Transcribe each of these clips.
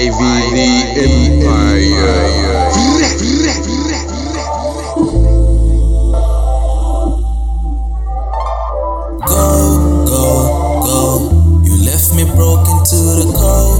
Empire. Go, go, go. You left me broken to the core.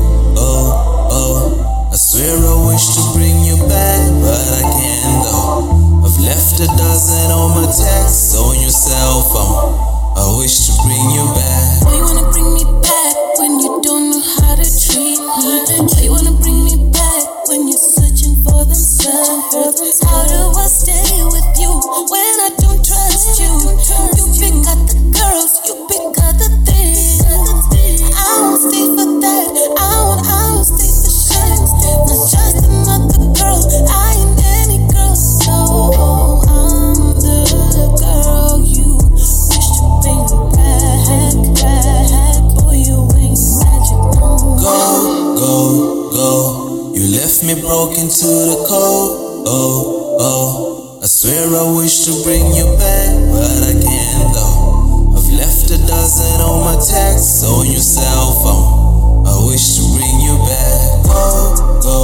How do I stay with you when I don't trust you? You pick out the girls, you pick out the things. I won't stay for that. I won't, I won't stay for shit. Not just another girl. I ain't any girl. No, I'm the girl you wish to bring back. back. Boy, you ain't magic no. Go, go, go. You left me broken to the core. Oh, oh. I swear I wish to bring you back, but I can't though. I've left a dozen on my texts on your cell phone. I wish to bring you back. Go, go,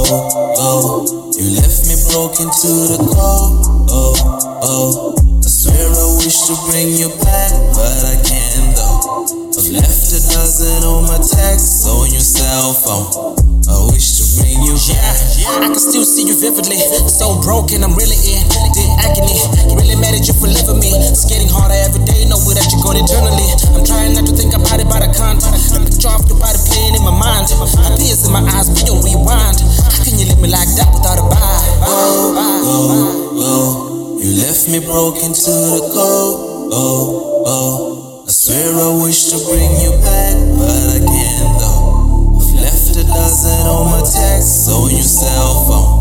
go. You left me broken to the core. Oh, oh. I swear I wish to bring you back, but I can't though. I've left a dozen on my texts on your cell phone. I wish I can still see you vividly. So broken, I'm really in deep agony. Really mad at you for leaving me. It's getting harder every day. Know that you're going eternally. I'm trying not to think about it, but I can't. The picture of your body playing in my mind. My tears in my eyes, but you rewind. How can you leave me like that without a bye? Go, go, go. You left me broken to the core. Oh, oh. I swear I wish to bring you back, but I can't dozen on my text on your cell phone.